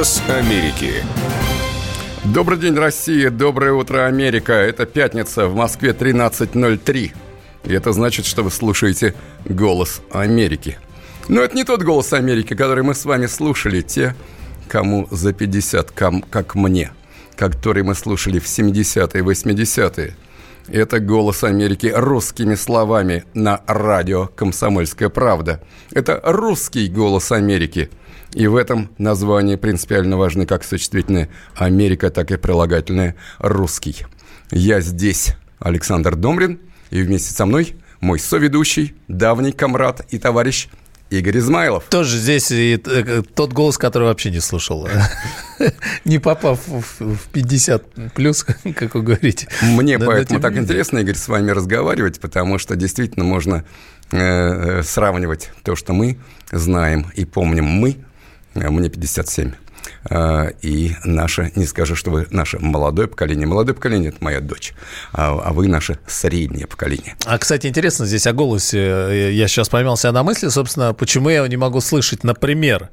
Голос Америки. Добрый день, Россия. Доброе утро, Америка. Это пятница. В Москве 13.03. И это значит, что вы слушаете «Голос Америки». Но это не тот «Голос Америки», который мы с вами слушали. Те, кому за 50, ком, как мне, который мы слушали в 70-е, 80-е. Это «Голос Америки» русскими словами на радио «Комсомольская правда». Это русский «Голос Америки». И в этом названии принципиально важны как существительное «Америка», так и прилагательное «русский». Я здесь, Александр Домрин, и вместе со мной мой соведущий, давний комрад и товарищ Игорь Измайлов. Тоже здесь и э, тот голос, который вообще не слушал, не попав в 50 плюс, как вы говорите. Мне поэтому так интересно, Игорь, с вами разговаривать, потому что действительно можно э, э, сравнивать то, что мы знаем и помним мы, мне 57, а, и наше, не скажу, что вы наше молодое поколение. Молодое поколение – это моя дочь, а, а вы наше среднее поколение. А, кстати, интересно здесь о голосе. Я сейчас поймался на мысли, собственно, почему я его не могу слышать. Например,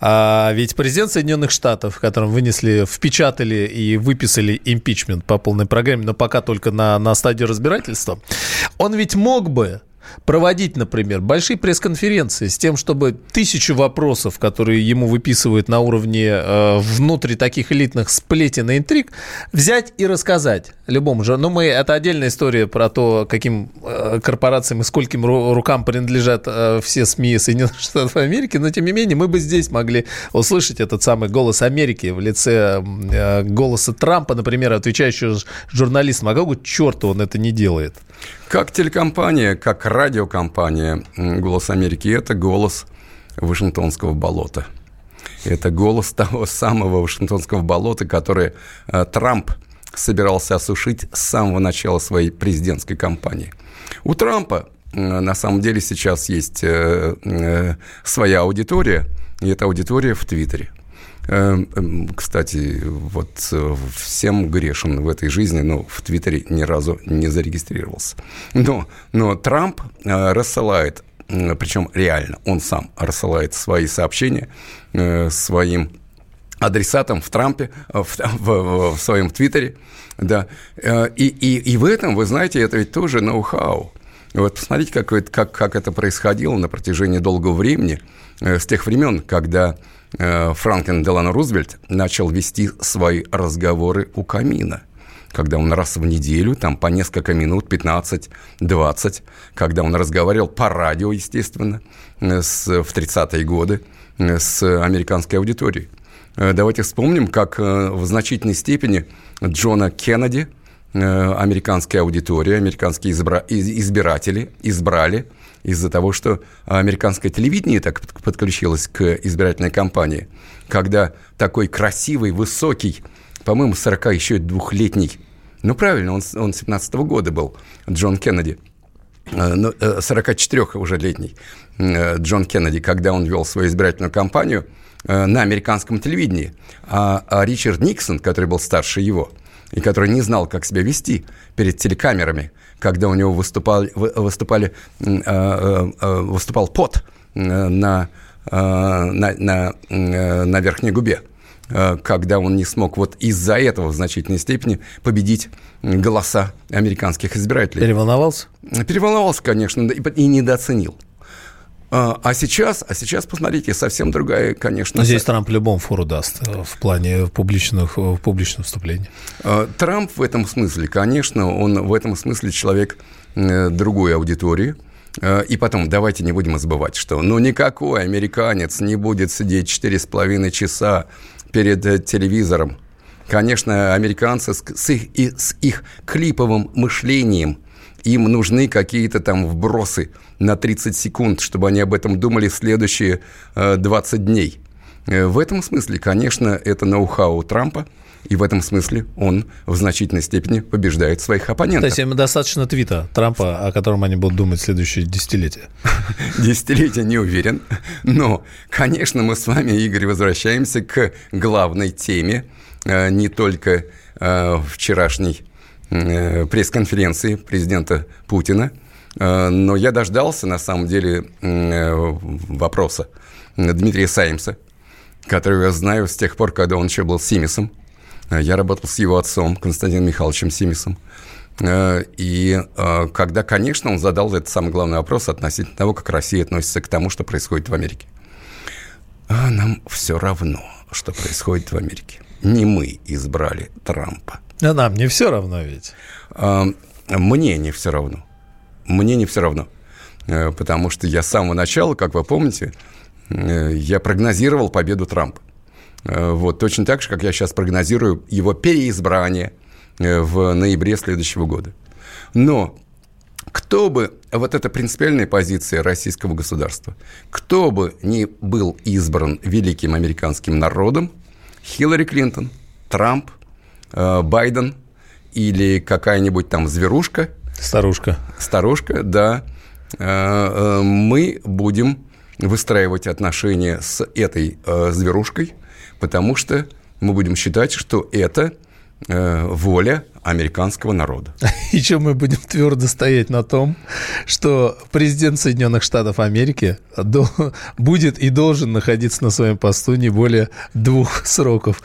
а, ведь президент Соединенных Штатов, которым вынесли, впечатали и выписали импичмент по полной программе, но пока только на, на стадии разбирательства, он ведь мог бы проводить, например, большие пресс-конференции с тем, чтобы тысячу вопросов, которые ему выписывают на уровне э, внутри таких элитных сплетен и интриг, взять и рассказать любому же. Ну, мы, это отдельная история про то, каким э, корпорациям и скольким ру, рукам принадлежат э, все СМИ Соединенных Штатов Америки, но, тем не менее, мы бы здесь могли услышать этот самый голос Америки в лице э, голоса Трампа, например, отвечающего журналистам. А какого черта он это не делает? Как телекомпания, как радиокомпания «Голос Америки» – это голос Вашингтонского болота. Это голос того самого Вашингтонского болота, который э, Трамп собирался осушить с самого начала своей президентской кампании. У Трампа э, на самом деле сейчас есть э, своя аудитория, и эта аудитория в Твиттере – кстати, вот э, всем грешен в этой жизни, но в Твиттере ни разу не зарегистрировался. Но, но Трамп э, рассылает, причем реально, он сам рассылает свои сообщения э, своим адресатам в Трампе, в, в, в своем Твиттере, да, и, и, и в этом, вы знаете, это ведь тоже ноу-хау. Вот посмотрите, как, как, как это происходило на протяжении долгого времени, с тех времен, когда Э, Франклин Делано Рузвельт начал вести свои разговоры у камина когда он раз в неделю, там по несколько минут, 15-20, когда он разговаривал по радио, естественно, э, с, в 30-е годы э, с американской аудиторией. Давайте вспомним, как в значительной степени Джона Кеннеди, американская аудитория, американские избра- избиратели избрали – из-за того, что американское телевидение так подключилось к избирательной кампании, когда такой красивый, высокий, по-моему, 40 еще двухлетний, ну правильно, он, он 17 -го года был, Джон Кеннеди, 44 э, уже летний э, Джон Кеннеди, когда он вел свою избирательную кампанию э, на американском телевидении. А, а Ричард Никсон, который был старше его, и который не знал, как себя вести перед телекамерами, когда у него выступали, выступали, э, э, э, выступал пот на, на, на, на верхней губе когда он не смог вот из-за этого в значительной степени победить голоса американских избирателей. Переволновался? Переволновался, конечно, и недооценил. А, а сейчас, а сейчас, посмотрите, совсем другая, конечно. Но здесь Трамп любому фору даст э, в плане публичных, в публичном вступлении. А, Трамп в этом смысле, конечно, он в этом смысле человек э, другой аудитории. А, и потом, давайте не будем забывать, что ну никакой американец не будет сидеть 4,5 часа перед э, телевизором. Конечно, американцы с их, с их клиповым мышлением – им нужны какие-то там вбросы на 30 секунд, чтобы они об этом думали в следующие 20 э, дней. Э, в этом смысле, конечно, это ноу-хау Трампа, и в этом смысле он в значительной степени побеждает своих оппонентов. То есть им достаточно твита Трампа, о котором они будут думать в следующие десятилетия? Десятилетия не уверен. Но, конечно, мы с вами, Игорь, возвращаемся к главной теме, э, не только вчерашней пресс-конференции президента Путина. Э, но я дождался, на самом деле, э, вопроса Дмитрия Саймса, которого я знаю с тех пор, когда он еще был Симисом. Я работал с его отцом, Константином Михайловичем Симисом. И когда, конечно, он задал этот самый главный вопрос относительно того, как Россия относится к тому, что происходит в Америке. А нам все равно, что происходит в Америке. Не мы избрали Трампа. А нам не все равно ведь. Мне не все равно. Мне не все равно. Э, потому что я с самого начала, как вы помните, э, я прогнозировал победу Трампа. Э, вот точно так же, как я сейчас прогнозирую его переизбрание в ноябре следующего года. Но кто бы, вот эта принципиальная позиция российского государства, кто бы ни был избран великим американским народом, Хиллари Клинтон, Трамп, Байден или какая-нибудь там зверушка. Старушка. Старушка, да. Э, э, мы будем выстраивать отношения с этой э, зверушкой, потому что мы будем считать, что это воля американского народа. И чем мы будем твердо стоять на том, что президент Соединенных Штатов Америки до, будет и должен находиться на своем посту не более двух сроков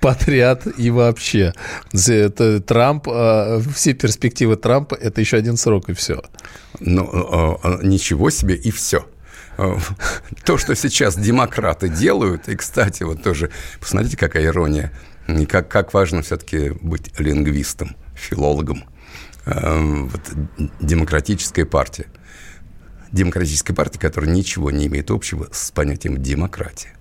подряд и вообще. Это Трамп, а, все перспективы Трампа – это еще один срок и все. Ну, а, а, ничего себе и все то, что сейчас демократы делают, и, кстати, вот тоже, посмотрите, какая ирония, и как, как важно все-таки быть лингвистом филологом. Эм, вот, демократическая партия. Демократическая партия, которая ничего не имеет общего с понятием демократия.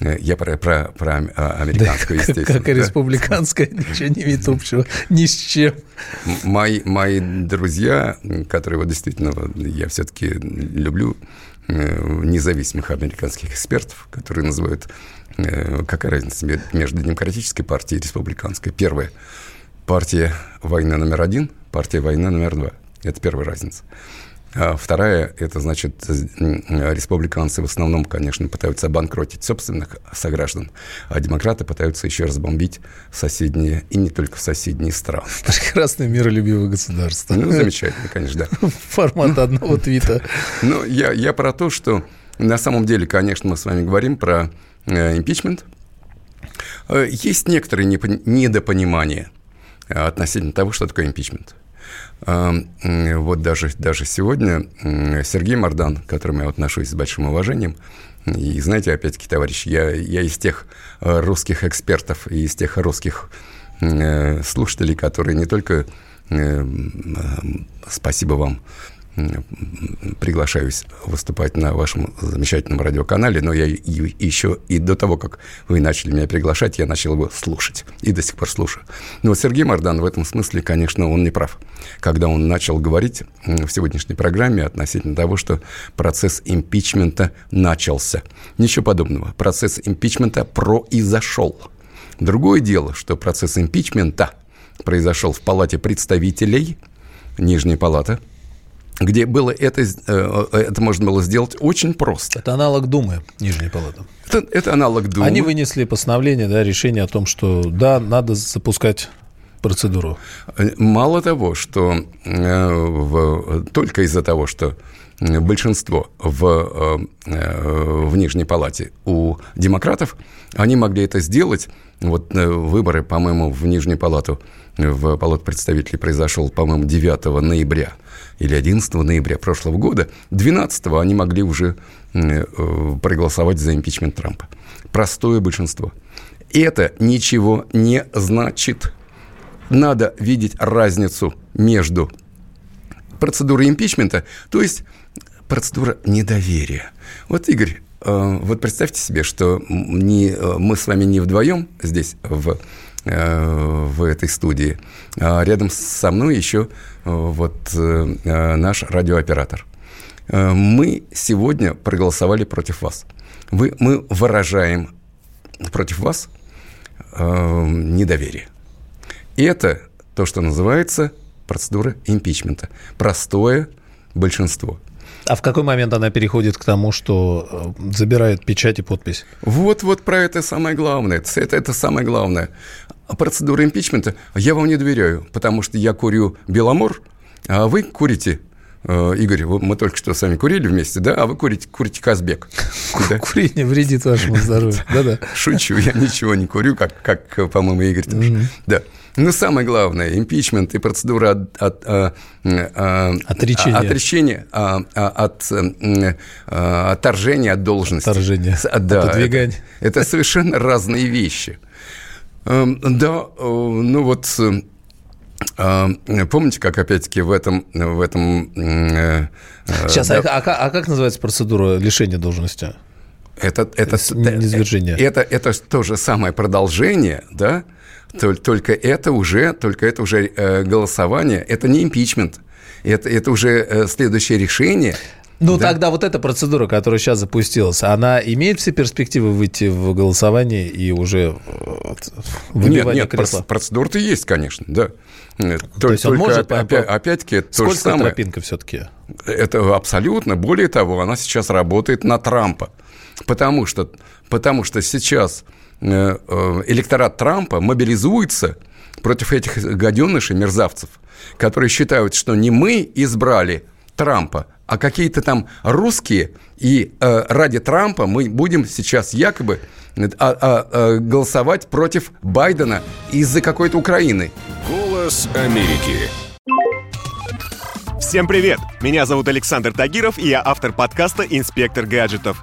Э, я про, про, про а, американскую, да, естественно. Как и республиканская, ничего не имеет общего ни с чем. Мои, мои друзья, которые вот действительно я все-таки люблю, независимых американских экспертов, которые называют, э, какая разница между демократической партией и республиканской. Первое – партия войны номер один, партия войны номер два. Это первая разница. А вторая, это значит, республиканцы в основном, конечно, пытаются обанкротить собственных сограждан, а демократы пытаются еще раз бомбить соседние, и не только соседние страны. Прекрасное миролюбивое государство. Ну, замечательно, конечно, да. Формат одного твита. Ну, я, я про то, что на самом деле, конечно, мы с вами говорим про э, импичмент. Э, есть некоторые недопонимания – относительно того, что такое импичмент. Вот даже, даже сегодня Сергей Мордан, к которому я отношусь с большим уважением, и знаете, опять-таки, товарищи, я, я из тех э, русских экспертов и из тех русских э, слушателей, которые не только э, спасибо вам приглашаюсь выступать на вашем замечательном радиоканале, но я еще и до того, как вы начали меня приглашать, я начал его слушать и до сих пор слушаю. Но Сергей Мордан в этом смысле, конечно, он не прав. Когда он начал говорить в сегодняшней программе относительно того, что процесс импичмента начался. Ничего подобного. Процесс импичмента произошел. Другое дело, что процесс импичмента произошел в Палате представителей, Нижняя палата – где было это, э, это можно было сделать очень просто. Это аналог Думы, Нижней Палаты. Это, это аналог Думы. Они вынесли постановление, да, решение о том, что да, надо запускать процедуру. Мало того, что э, в, только из-за того, что большинство в, э, в Нижней Палате у демократов, они могли это сделать. Вот выборы, по-моему, в Нижнюю Палату, в Палату представителей произошел, по-моему, 9 ноября – или 11 ноября прошлого года, 12 они могли уже э, проголосовать за импичмент Трампа. Простое большинство. Это ничего не значит. Надо видеть разницу между процедурой импичмента, то есть процедура недоверия. Вот, Игорь, э, вот представьте себе, что не, э, мы с вами не вдвоем здесь в Э, в этой студии. А рядом со мной еще вот наш радиооператор. Мы сегодня проголосовали против вас. Вы, мы выражаем против вас недоверие. И это то, что называется процедура импичмента. Простое большинство. А в какой момент она переходит к тому, что э, забирает печать и подпись? Вот, вот про это самое главное. Это, это самое главное. Процедура импичмента я вам не доверяю, потому что я курю Беломор, а вы курите Э, Игорь, мы только что с вами курили вместе, да? А вы курите, курите Казбек. Курение вредит вашему здоровью. Да-да. Шучу, я ничего не курю, как, как по-моему, Игорь тоже. Да. Но самое главное, импичмент и процедура от, от, от, отречения, отречения от, отторжения от должности. Отторжение, да, отодвигания. Это, это совершенно разные вещи. Эм, да, э, ну вот а, помните, как опять-таки в этом... В этом Сейчас, да, а, а, а как называется процедура лишения должности? Это, это, Низвержение. это, это то же самое продолжение, да? Только это уже, только это уже э, голосование, это не импичмент, это, это уже э, следующее решение. Ну, да? тогда вот эта процедура, которая сейчас запустилась, она имеет все перспективы выйти в голосование и уже э, выбивание нет, нет, кресла? процедура-то есть, конечно, да. Нет, то есть он может... Опять, опять-таки, это то же самое. тропинка все-таки? Это абсолютно. Более того, она сейчас работает на Трампа. Потому что, потому что сейчас электорат Трампа мобилизуется против этих гаденышей, мерзавцев, которые считают, что не мы избрали Трампа, а какие-то там русские, и э, ради Трампа мы будем сейчас якобы а, а, а, голосовать против Байдена из-за какой-то Украины. Голос Америки. Всем привет! Меня зовут Александр Тагиров, и я автор подкаста «Инспектор гаджетов».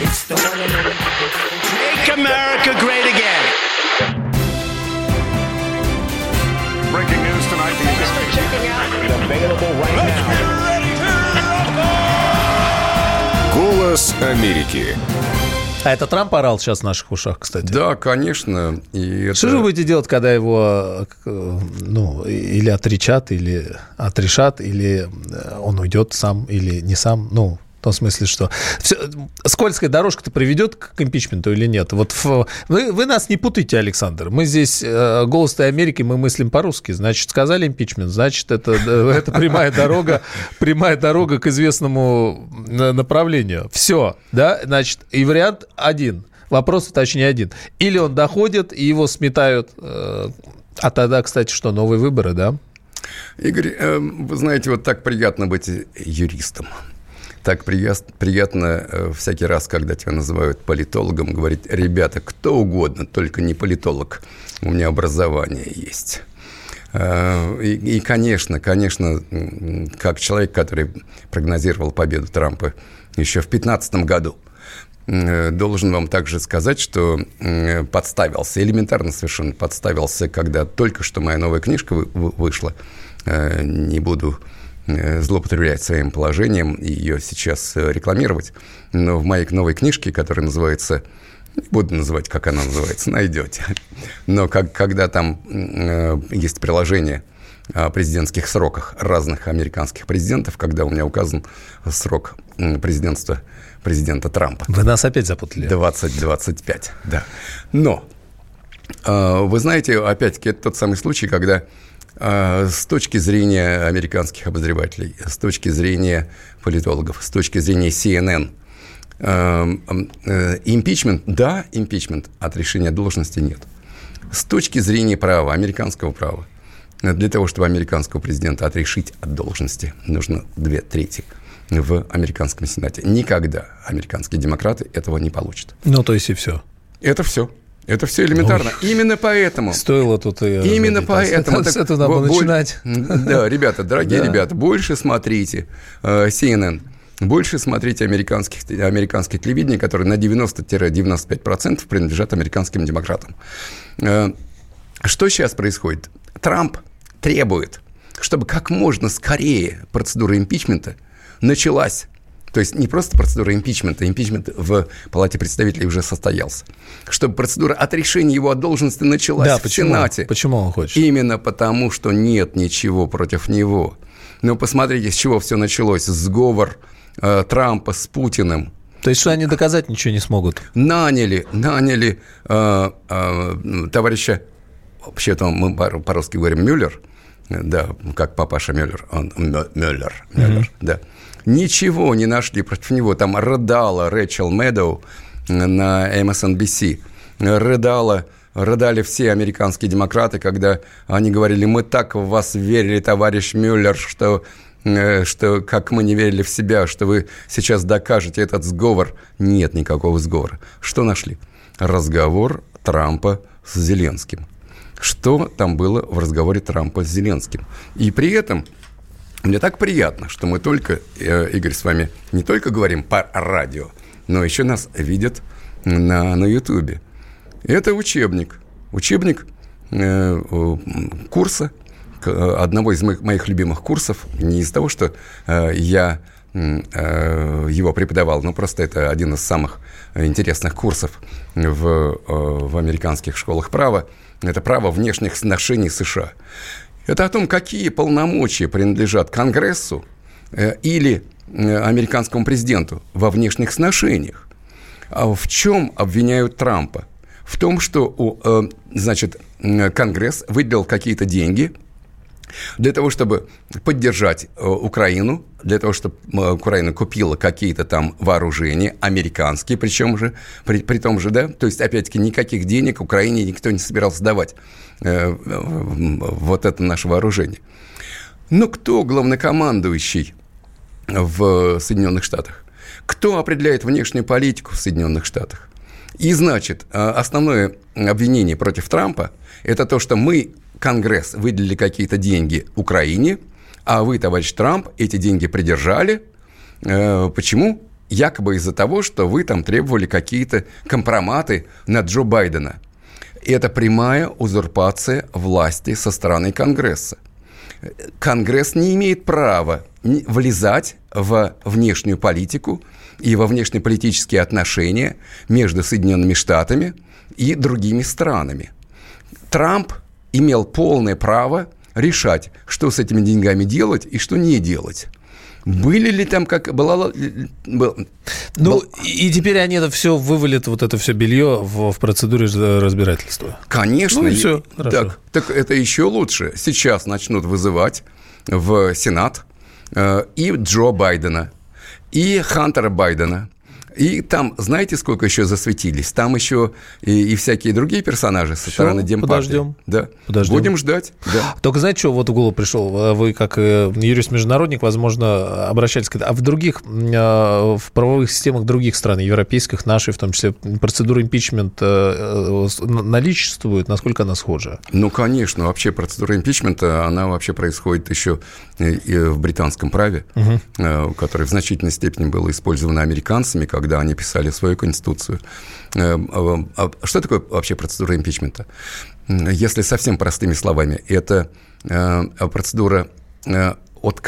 It's the one and only. Make America great again. Breaking news tonight. Thanks for checking out. Available right now. Голос Америки. А это Трамп орал сейчас в наших ушах, кстати. Да, конечно. И это... Что же вы будете делать, когда его ну, или отречат, или отрешат, или он уйдет сам, или не сам? Ну, в том смысле, что все, скользкая дорожка-то приведет к импичменту или нет? Вот в, вы, вы нас не путайте, Александр. Мы здесь э, голос Америки, мы мыслим по-русски. Значит, сказали импичмент, значит, это, это прямая дорога, прямая дорога к известному направлению. Все, да? Значит, и вариант один. Вопрос, точнее, один. Или он доходит, и его сметают. Э, а тогда, кстати, что, новые выборы, да? Игорь, э, вы знаете, вот так приятно быть юристом так приятно э, всякий раз, когда тебя называют политологом, говорить, ребята, кто угодно, только не политолог, у меня образование есть. Э, и, и, конечно, конечно, как человек, который прогнозировал победу Трампа еще в 2015 году, э, должен вам также сказать, что подставился, элементарно совершенно подставился, когда только что моя новая книжка вышла. Не буду Э, злоупотреблять своим положением и ее сейчас э, рекламировать. Но в моей новой книжке, которая называется не буду называть, как она называется, найдете. Но как, когда там э, есть приложение о президентских сроках разных американских президентов, когда у меня указан срок президентства президента Трампа. Вы нас опять запутали. 2025, да. Но, э, вы знаете, опять-таки, это тот самый случай, когда с точки зрения американских обозревателей, с точки зрения политологов, с точки зрения CNN, а, э, импичмент, да, импичмент, от решения должности нет. С точки зрения права, американского права, для того, чтобы американского президента отрешить от должности, нужно две трети в американском сенате. Никогда американские демократы этого не получат. Ну, то есть и все. Это все. Это все элементарно. Ой, Именно поэтому. Стоило тут и Именно поэтому. С этого надо было начинать. Да, ребята, дорогие ребята, больше смотрите э, CNN. Больше смотрите американских, американских телевидений, которые на 90-95% принадлежат американским демократам. Э, что сейчас происходит? Трамп требует, чтобы как можно скорее процедура импичмента началась то есть не просто процедура импичмента, импичмент в Палате представителей уже состоялся. Чтобы процедура отрешения его от должности началась да, в почему? Сенате. Почему он хочет? Именно потому, что нет ничего против него. Но посмотрите, с чего все началось. Сговор э, Трампа с Путиным. То есть, что они доказать ничего не смогут? Наняли, наняли э, э, товарища, вообще-то мы по-русски говорим Мюллер, да, как папаша Мюллер, он Мюллер, Мюллер, mm-hmm. да. Ничего не нашли против него. Там рыдала Рэчел Медоу на MSNBC, рыдала рыдали все американские демократы, когда они говорили, мы так в вас верили, товарищ Мюллер, что э, что как мы не верили в себя, что вы сейчас докажете этот сговор. Нет никакого сговора. Что нашли? Разговор Трампа с Зеленским. Что там было в разговоре Трампа с Зеленским? И при этом мне так приятно, что мы только, э, Игорь, с вами не только говорим по радио, но еще нас видят на, на Ютубе. Это учебник. Учебник э, курса, одного из моих, моих любимых курсов, не из того, что э, я э, его преподавал, но просто это один из самых интересных курсов в, э, в американских школах права. Это право внешних отношений США. Это о том, какие полномочия принадлежат Конгрессу э, или э, американскому президенту во внешних сношениях. А в чем обвиняют Трампа? в том, что, э, значит, Конгресс выделил какие-то деньги для того, чтобы поддержать э, Украину, для того, чтобы э, Украина купила какие-то там вооружения, американские, причем же, при, при том же, да, то есть, опять-таки, никаких денег Украине никто не собирался давать вот это наше вооружение. Но кто главнокомандующий в Соединенных Штатах? Кто определяет внешнюю политику в Соединенных Штатах? И, значит, а, основное обвинение против Трампа – это то, что мы, Конгресс, выделили какие-то деньги Украине, а вы, товарищ Трамп, эти деньги придержали. Э, почему? Якобы из-за того, что вы там требовали какие-то компроматы на Джо Байдена. Это прямая узурпация власти со стороны Конгресса. Конгресс не имеет права влезать в внешнюю политику и во внешнеполитические отношения между Соединенными Штатами и другими странами. Трамп имел полное право решать, что с этими деньгами делать и что не делать. Были ли там, как была... Был, ну, был... и теперь они это все вывалят, вот это все белье в, в процедуре разбирательства. Конечно. Ну, и все, так, так это еще лучше. Сейчас начнут вызывать в Сенат э, и Джо Байдена, и Хантера Байдена, и там, знаете, сколько еще засветились? Там еще и, и всякие другие персонажи со Все, стороны Демпартии. Подождем. Да. Подождем. Будем ждать. Да. Только знаете, что вот в голову пришел? Вы, как э, юрист-международник, возможно, обращались к этому. А в других, э, в правовых системах других стран, европейских, нашей, в том числе, процедура импичмента э, наличествует? Насколько она схожа? Ну, конечно. Вообще процедура импичмента, она вообще происходит еще и в британском праве, угу. которое в значительной степени было использовано американцами, когда когда они писали свою конституцию. Э, а, а что такое вообще процедура импичмента? Если совсем простыми словами, это э, процедура э, от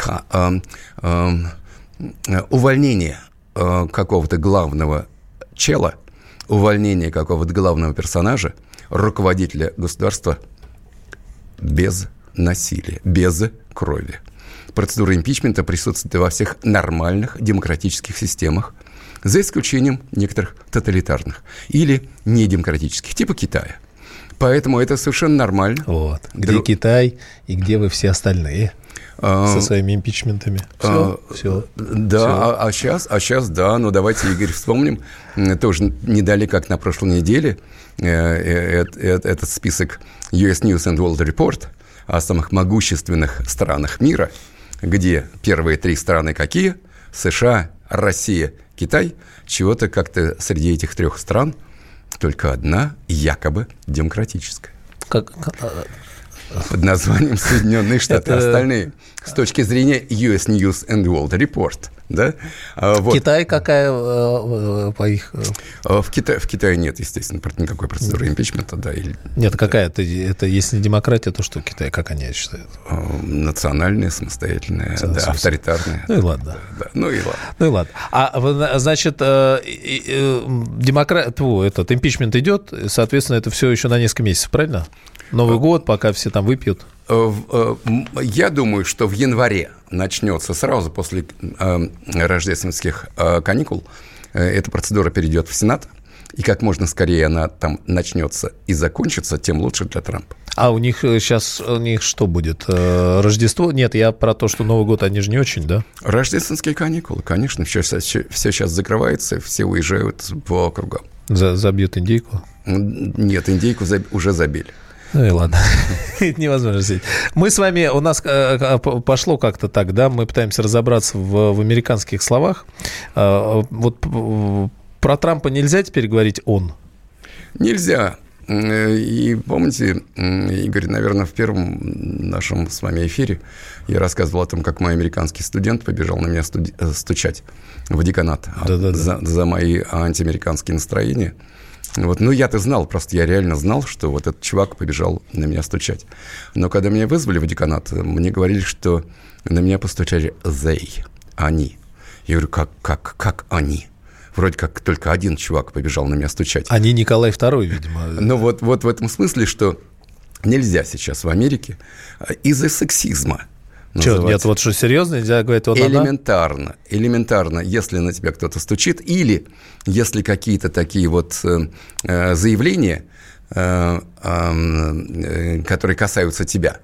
увольнения какого-то главного чела, увольнения какого-то главного персонажа, руководителя государства без насилия, без крови. Процедура импичмента присутствует во всех нормальных демократических системах – за исключением некоторых тоталитарных или недемократических, типа Китая. Поэтому это совершенно нормально. Вот. Где Дру... Китай и где вы все остальные? А, со своими импичментами. Все, а, все. Да, все. А, а, сейчас, а сейчас, да, но давайте, Игорь, вспомним, тоже не дали, как на прошлой неделе, э, э, э, этот список US News and World Report о самых могущественных странах мира, где первые три страны какие? США, Россия Китай, чего-то как-то среди этих трех стран только одна якобы демократическая. Как, под названием Соединенные Штаты. Это... Остальные с точки зрения US News and World Report. Да? А, вот. Китай какая э, э, по их... Э? А, в, Китае, в Китае нет, естественно, никакой процедуры импичмента. Да, или... Нет, какая? Это, это если не демократия, то что Китай, как они считают? А, национальная, самостоятельная, да, авторитарная. Ну и ладно. Да, ну и ладно. Ну и ладно. А значит, демократ, этот импичмент идет, соответственно, это все еще на несколько месяцев, правильно? Новый год, пока все там выпьют? Э, э, я думаю, что в январе начнется сразу после э, рождественских каникул. Эта процедура перейдет в Сенат. И как можно скорее она там начнется и закончится, тем лучше для Трампа. А у них сейчас у них что будет? Рождество? Нет, я про то, что Новый год, они же не очень, да? Рождественские каникулы, конечно. Все, все, сейчас закрывается, все уезжают по округам. За, забьют индейку? Нет, индейку уже забили. Ну и ладно, невозможно сидеть. Мы с вами, у нас э, э, пошло как-то так, да, мы пытаемся разобраться в, в американских словах. Э, вот про Трампа нельзя теперь говорить «он»? Нельзя. И помните, Игорь, наверное, в первом нашем с вами эфире я рассказывал о том, как мой американский студент побежал на меня стучать в деканат да -да -да. За, за мои антиамериканские настроения. Вот, ну, я-то знал, просто я реально знал, что вот этот чувак побежал на меня стучать. Но когда меня вызвали в деканат, мне говорили, что на меня постучали they, они. Я говорю, как, как, как они? Вроде как только один чувак побежал на меня стучать. Они Николай II, видимо. Ну, вот, вот в этом смысле, что нельзя сейчас в Америке из-за сексизма – что, нет, вот что, серьезно? Нельзя говорить вот Элементарно. Она? Элементарно, если на тебя кто-то стучит, или если какие-то такие вот э, э заявления, э, э, которые касаются тебя,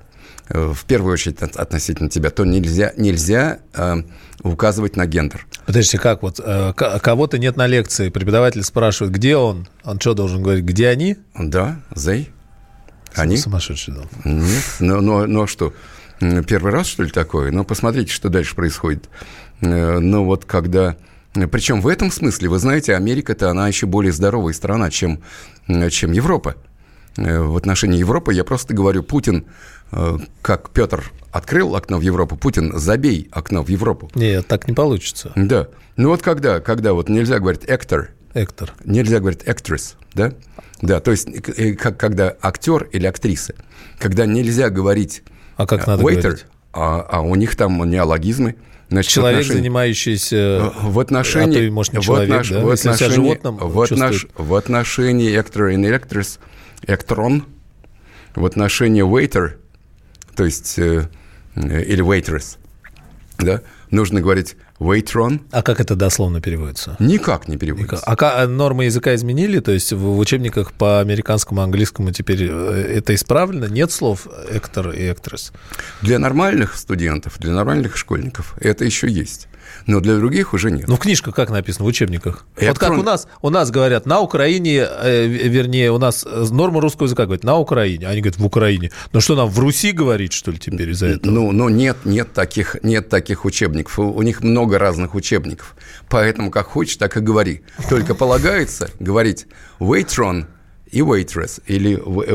э, в первую очередь относительно тебя, то нельзя, нельзя э, указывать на гендер. Подождите, как вот? Э, кого-то нет на лекции, преподаватель спрашивает, где он? Он что должен говорить, где они? Да, they. Они? Сумасшедший, да. Нет, но, но, но что? Первый раз, что ли, такое? Но посмотрите, что дальше происходит. Э, ну, вот когда... Причем в этом смысле, вы знаете, Америка-то, она еще более здоровая страна, чем, чем Европа. Э, в отношении Европы я просто говорю, Путин, э, как Петр открыл окно в Европу, Путин, забей окно в Европу. Нет, так не получится. Да. Ну вот когда, когда вот нельзя говорить actor, Эктор. Нельзя говорить actress, да? Да, то есть когда актер или актриса, когда нельзя говорить а как надо waiter, говорить? А, а у них там неологизмы. Значит, человек, отношении, занимающийся... В отношении... А то, может, не человек, в, отнош, да? в отношении, животным в, отнош, в отношении actor and actress, электрон, в отношении waiter, то есть... Э, или waitress, да, нужно говорить Waitron. А как это дословно переводится? Никак не переводится. Никак. А, а нормы языка изменили? То есть в учебниках по американскому, английскому теперь э, это исправлено? Нет слов «эктор» и «эктрес»? Для нормальных студентов, для нормальных школьников это еще есть но для других уже нет. Ну, в книжках как написано, в учебниках? Электрон... Вот как у нас, у нас говорят, на Украине, э, вернее, у нас норма русского языка говорит, на Украине, они говорят, в Украине. Но что нам, в Руси говорить, что ли, теперь из-за этого? Ну, ну нет, нет таких, нет таких учебников. У, у них много разных учебников. Поэтому как хочешь, так и говори. Только полагается говорить waitron и waitress, или,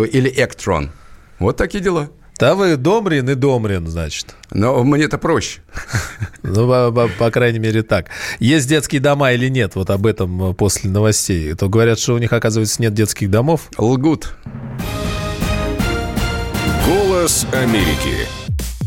или электрон. Вот такие дела. Да вы Домрин и Домрин, значит. Но мне это проще. Ну, по, по, по крайней мере, так. Есть детские дома или нет? Вот об этом э, после новостей. То говорят, что у них, оказывается, нет детских домов. Лгут. Голос Америки.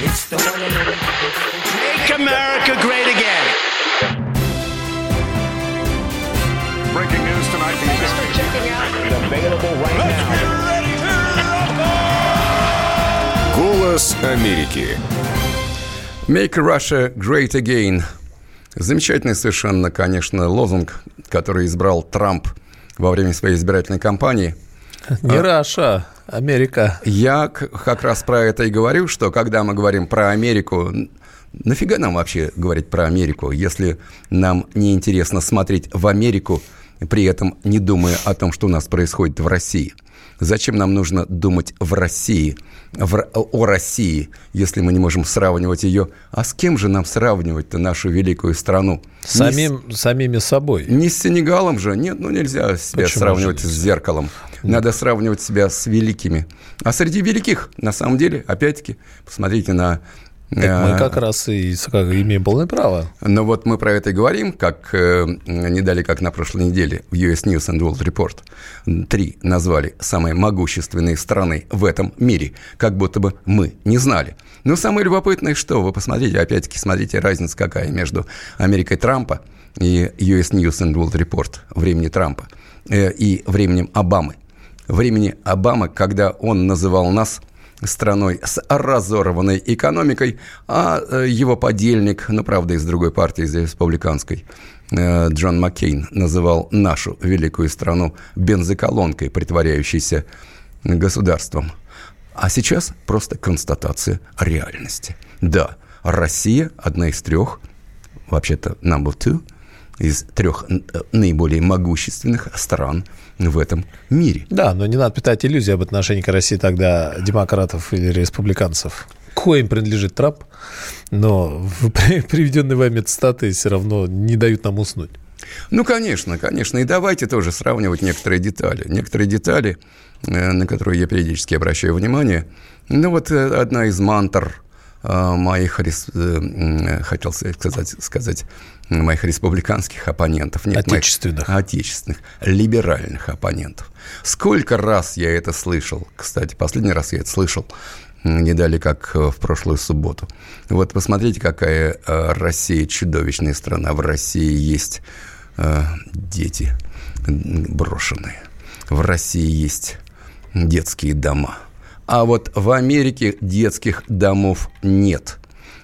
It's the one and only. Make America great again. Breaking news tonight. Thanks for checking out. Available right now. Голос Америки. Make Russia Great Again. Замечательный совершенно, конечно, лозунг, который избрал Трамп во время своей избирательной кампании. Не Раша, Америка. Я как раз про это и говорю, что когда мы говорим про Америку, нафига нам вообще говорить про Америку, если нам не интересно смотреть в Америку, при этом не думая о том, что у нас происходит в России. Зачем нам нужно думать в России, в, о России, если мы не можем сравнивать ее? А с кем же нам сравнивать-то нашу великую страну? Самим, не с, самими собой. Не с Сенегалом же. Нет, ну нельзя себя Почему сравнивать с зеркалом. Надо сравнивать себя с великими. А среди великих, на самом деле, опять-таки, посмотрите на так мы как раз и как, имеем полное право. Но вот мы про это и говорим, как э, не дали, как на прошлой неделе в US News and World Report. Три назвали самые могущественные страны в этом мире, как будто бы мы не знали. Но самое любопытное, что вы посмотрите, опять-таки, смотрите, разница какая между Америкой Трампа и US News and World Report времени Трампа э, и временем Обамы. Времени Обамы, когда он называл нас страной с разорванной экономикой, а э, его подельник, ну, правда, из другой партии, из республиканской, э, Джон Маккейн называл нашу великую страну бензоколонкой, притворяющейся государством. А сейчас просто констатация реальности. Да, Россия одна из трех, вообще-то number two, из трех э, наиболее могущественных стран в этом мире. Да, но не надо питать иллюзии об отношении к России тогда демократов или республиканцев. Коим принадлежит Трамп, но приведенные вами цитаты все равно не дают нам уснуть. Ну, конечно, конечно. И давайте тоже сравнивать некоторые детали. Некоторые детали, э, на которые я периодически обращаю внимание. Ну, вот э, одна из мантр моих, хотел сказать, сказать моих республиканских оппонентов. Нет, отечественных. Моих отечественных, либеральных оппонентов. Сколько раз я это слышал. Кстати, последний раз я это слышал не дали, как э, в прошлую субботу. Вот посмотрите, какая э, Россия чудовищная страна. В России есть э, дети брошенные. В России есть детские дома. А вот в Америке детских домов нет.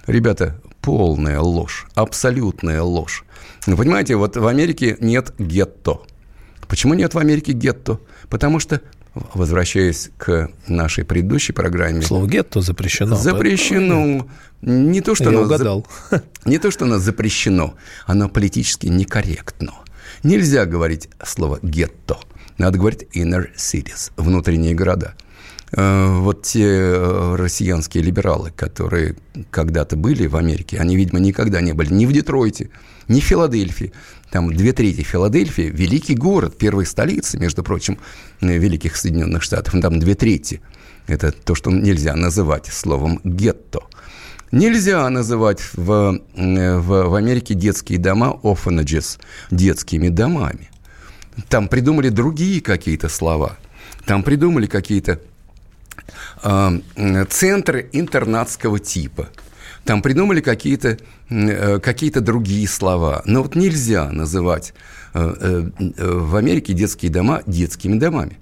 Ребята, полная ложь, абсолютная ложь. Вы понимаете, вот в Америке нет гетто. Почему нет в Америке гетто? Потому что возвращаясь к нашей предыдущей программе. Слово гетто запрещено. Запрещено. Не то, что Я оно угадал. За... Не то, что оно запрещено, оно политически некорректно. Нельзя говорить слово гетто. Надо говорить inner cities, внутренние города. Э, вот те э, россиянские либералы, которые когда-то были в Америке, они, видимо, никогда не были ни в Детройте, ни в Филадельфии. Там две трети Филадельфии – великий город, первая столица, между прочим, э, Великих Соединенных Штатов. Там две трети. Это то, что нельзя называть словом «гетто». Нельзя называть в, в, в Америке детские дома orphanages детскими домами. Там придумали другие какие-то слова. Там придумали какие-то центры интернатского типа. Там придумали какие-то э, какие другие слова. Но вот нельзя называть э, в Америке детские дома детскими домами.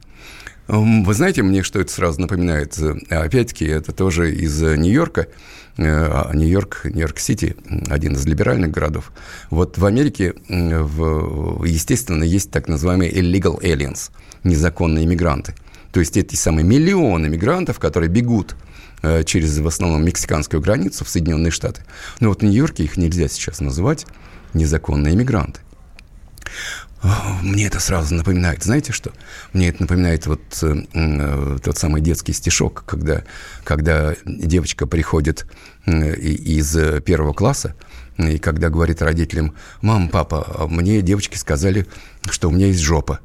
Вы знаете, мне что это сразу напоминает? Опять-таки, это тоже из Нью-Йорка. Нью-Йорк, Нью-Йорк-Сити, один из либеральных городов. Вот в Америке, естественно, есть так называемые illegal aliens, незаконные иммигранты. То есть эти самые миллионы мигрантов, которые бегут э, через в основном мексиканскую границу в Соединенные Штаты. Но вот в Нью-Йорке их нельзя сейчас называть незаконные мигранты. Мне это сразу напоминает, знаете что? Мне это напоминает вот э, э, тот самый детский стишок, когда, когда девочка приходит э, из первого класса, и когда говорит родителям, мам, папа, а мне девочки сказали, что у меня есть жопа.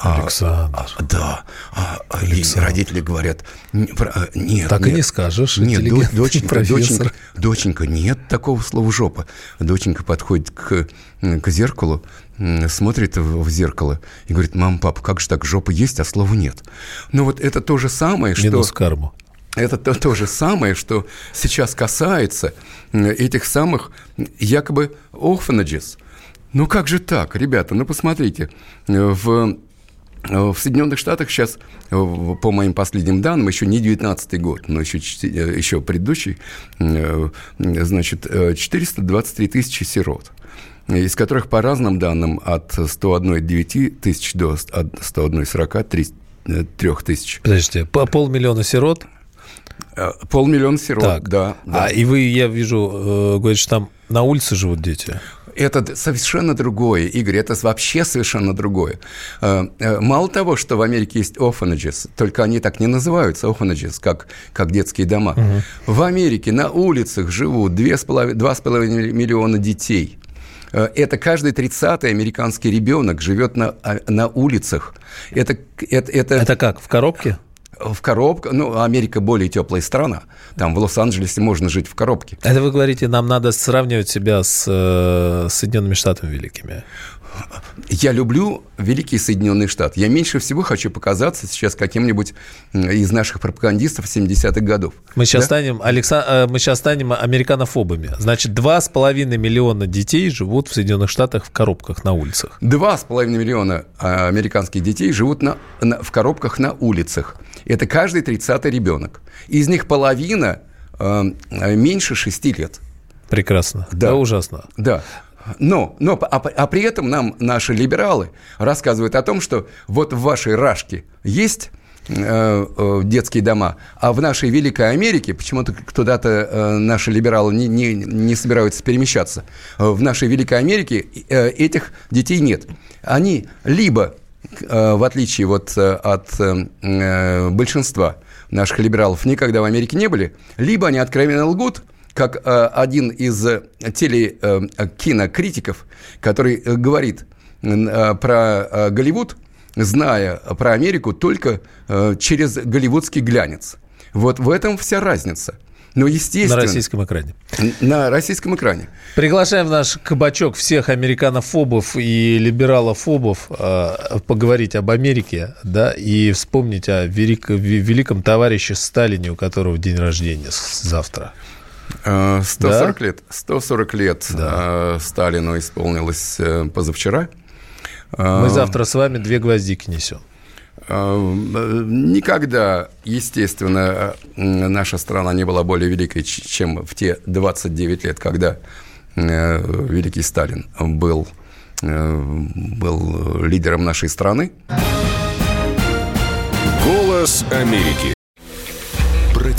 А, Александр. А, да. А, а Александр. И родители говорят, а, нет. Так нет, и не скажешь. Нет, доченька, доченька, доченька, нет такого слова жопа. Доченька подходит к, к зеркалу, смотрит в, в зеркало и говорит, мам, папа, как же так, жопа есть, а слова нет. Ну вот это то же самое, что... Минус карму. Это то, то же самое, что сейчас касается этих самых якобы orphanages. Ну как же так, ребята, ну посмотрите, в в Соединенных Штатах сейчас, по моим последним данным, еще не 19 год, но еще, еще предыдущий, э, значит, 423 э, тысячи сирот из которых, по разным данным, от 101,9 тысяч до 101,43 э, тысяч. Подождите, по полмиллиона сирот? Полмиллиона сирот, так. да, да. А и вы, я вижу, говорите, что там на улице живут дети? Это совершенно другое, Игорь, это вообще совершенно другое. Э, э, мало того, что в Америке есть orphanages, только они так не называются, orphanages, как, как детские дома. Угу. В Америке на улицах живут 2,5 миллиона детей. Э, это каждый 30-й американский ребенок живет на, а, на улицах. Это, это, это... это как, в коробке? В коробках. Ну, Америка более теплая страна. Там в Лос-Анджелесе можно жить в коробке. Это вы говорите, нам надо сравнивать себя с э, Соединенными Штатами Великими. Я люблю Великие Соединенные Штаты. Я меньше всего хочу показаться сейчас каким-нибудь из наших пропагандистов 70-х годов. Мы сейчас, да? станем, Алекса... Э, мы сейчас станем американофобами. Значит, 2,5 миллиона детей живут в Соединенных Штатах в коробках на улицах. 2,5 миллиона а, американских детей живут на, на, в коробках на улицах. Это каждый 30-й ребенок. Из них половина э, меньше 6 лет. Прекрасно. Да. да, ужасно. Да. Но, но а, а при этом нам наши либералы рассказывают о том, что вот в вашей Рашке есть э, э, детские дома, а в нашей Великой Америке, почему-то туда-то э, наши либералы не, не, не собираются перемещаться, в нашей Великой Америке этих детей нет. Они либо, в отличие вот от большинства наших либералов, никогда в Америке не были, либо они откровенно лгут – как э, один из э, телекинокритиков, э, который говорит про Голливуд, зная про Америку только через голливудский глянец. Вот в этом вся разница. Но естественно... На российском экране. На российском экране. Приглашаем в наш кабачок всех американофобов и либералофобов э, поговорить об Америке, да, и вспомнить о велик, великом товарище Сталине, у которого день рождения завтра. 140 да? лет. 140 лет да. Э, Сталину исполнилось э, позавчера. Мы э, завтра с вами две гвоздики несем. Никогда, естественно, наша страна не была более великой, чем в те 29 лет, когда великий Сталин был, был лидером нашей страны. Голос Америки